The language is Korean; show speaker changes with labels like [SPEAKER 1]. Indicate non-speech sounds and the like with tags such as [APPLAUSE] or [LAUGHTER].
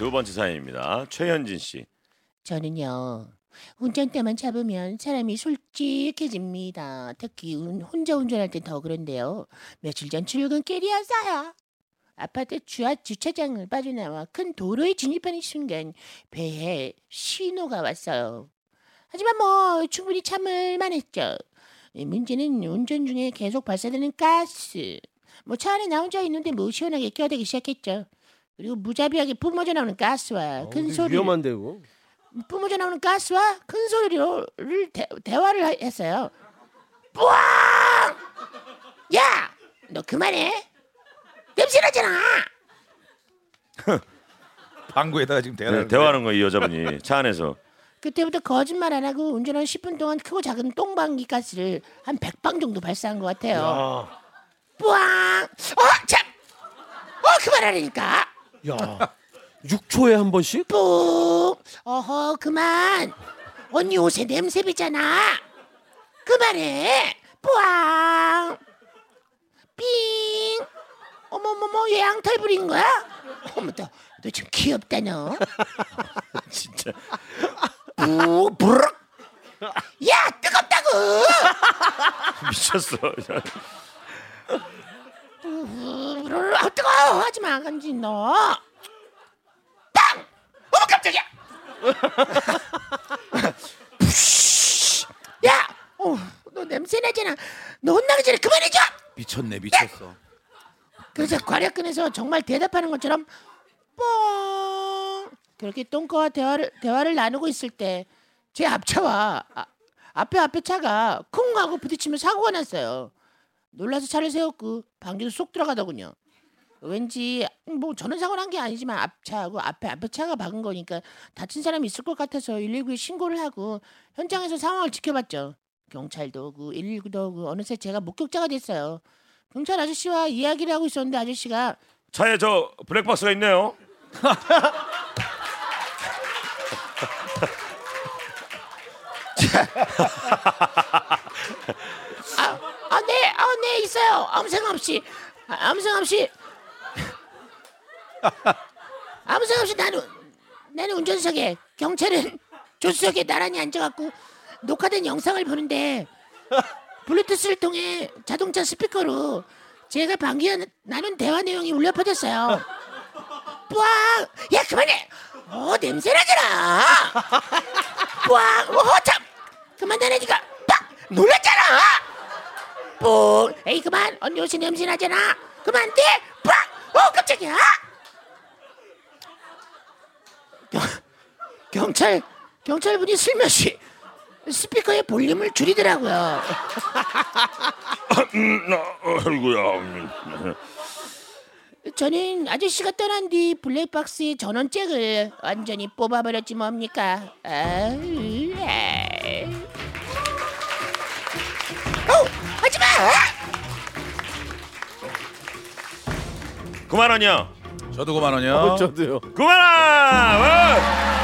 [SPEAKER 1] 두 번째 사연입니다. 최현진 씨.
[SPEAKER 2] 저는요 운전대만 잡으면 사람이 솔직해집니다. 특히 운- 혼자 운전할 때 더 그런데요. 며칠 전 출근길이었어요. 아파트 주하 주차장을 빠져나와 큰 도로에 진입하는 순간 배에 신호가 왔어요. 하지만 뭐 충분히 참을 만했죠. 이 문제는 운전 중에 계속 발사되는 가스. 뭐 차 안에 나 혼자 있는데 뭐 시원하게 껴대기 시작했죠. 그리고 무자비하게 뿜어져 나오는 가스와
[SPEAKER 3] 어,
[SPEAKER 2] 큰 소리.
[SPEAKER 3] 위험한데 이거.
[SPEAKER 2] 뿜어져 나오는 가스와 큰 소리로 를 대, 대화를 하- 했어요. 뿌앙! 야, 너 그만해. 냄새 나잖아. [LAUGHS]
[SPEAKER 4] 방구에다가 지금 대화를
[SPEAKER 1] 네, 대화하는 거이 여자분이 [LAUGHS] 차 안에서.
[SPEAKER 2] 그때부터 거짓말 안 하고 운전한 10분 동안 크고 작은 똥방귀 가스를 한 100방 정도 발사한 것 같아요.
[SPEAKER 3] 야,
[SPEAKER 2] 뿌앙! 어, 참! 어, 그만하라니까.
[SPEAKER 3] 야, 6초에 한 번씩?
[SPEAKER 2] 뿡! 어허, 그만. 언니 옷에 냄새 배잖아. 그만해. 뿌앙! 삥! 어머머머, 얘 양털 부린 거야? 어머, 너, 너 좀 귀엽다, 너. [LAUGHS]
[SPEAKER 1] 진짜.
[SPEAKER 2] 뿌, 부르륵. 야, 뜨겁다고!
[SPEAKER 1] 미쳤어.
[SPEAKER 2] 부르륵. 아, 뜨거워. 하지 마, 간지, 너. 빵! 어머, 깜짝이야! [LAUGHS] 야! 어, 너 냄새 나잖아. 너 혼나기 전에 그만해줘!
[SPEAKER 4] 미쳤네 미쳤어.
[SPEAKER 2] 그래서 과략근에서 정말 대답하는 것처럼 뻥 그렇게 똥꼬와 대화를 대화를 나누고 있을 때 제 앞차와 아, 앞에 앞에 차가 쿵 하고 부딪히며 사고가 났어요. 놀라서 차를 세웠고 방귀도 쏙 들어가더군요. 왠지 뭐 저는 사고 난 게 아니지만 앞차하고 앞에 앞에 차가 박은 거니까 다친 사람이 있을 것 같아서 119에 신고를 하고 현장에서 상황을 지켜봤죠. 경찰도 오고 119도 오고 어느새 제가 목격자가 됐어요. 경찰 아저씨와 이야기를 하고 있었는데 아저씨가
[SPEAKER 1] 차에 저 블랙박스가 있네요.
[SPEAKER 2] 아, 아, 네, 아, 네, 있어요. 아무 생각 없이, 아, 아무 생각 없이, [LAUGHS] 아무 생각 없이 나는 나는 운전석에 경찰은 [LAUGHS] 조수석에 나란히 앉아갖고 녹화된 영상을 보는데 [LAUGHS] 블루투스를 통해 자동차 스피커로 제가 방귀 나눈 대화 내용이 울려 퍼졌어요. 뿌앙! 야 그만해! 어 냄새 나잖아. 뿌앙! 어 참! 그만 나내니까 빡! 놀랐잖아. 뽕! 에이 그만! 언니 옷이 냄새 나잖아. 그만 돼! 빡! 어 깜짝이야! 경, 경찰 경찰분이 슬며시 스피커의 볼륨을 줄이더라고요. [LAUGHS]
[SPEAKER 1] 음, 어, 아이고야. 음.
[SPEAKER 2] 저는 아저씨가 떠난 뒤 블랙박스의 전원잭을 완전히 뽑아버렸지 뭡니까? 아유. 어, 하지마!
[SPEAKER 1] 그만 원이요.
[SPEAKER 4] 저도 그만 원이요.
[SPEAKER 3] 어, 저도요.
[SPEAKER 1] 그만 원!